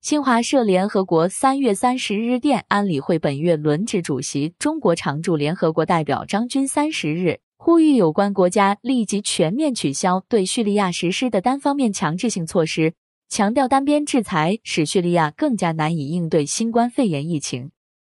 新华社联合国三月三十日电安理会本月轮值主席中国常驻联合国代表张军三十日呼吁有关国家立即全面取消对叙利亚实施的单方面强制性措施强调单边制裁使叙利亚更加难以应对新冠肺炎疫情。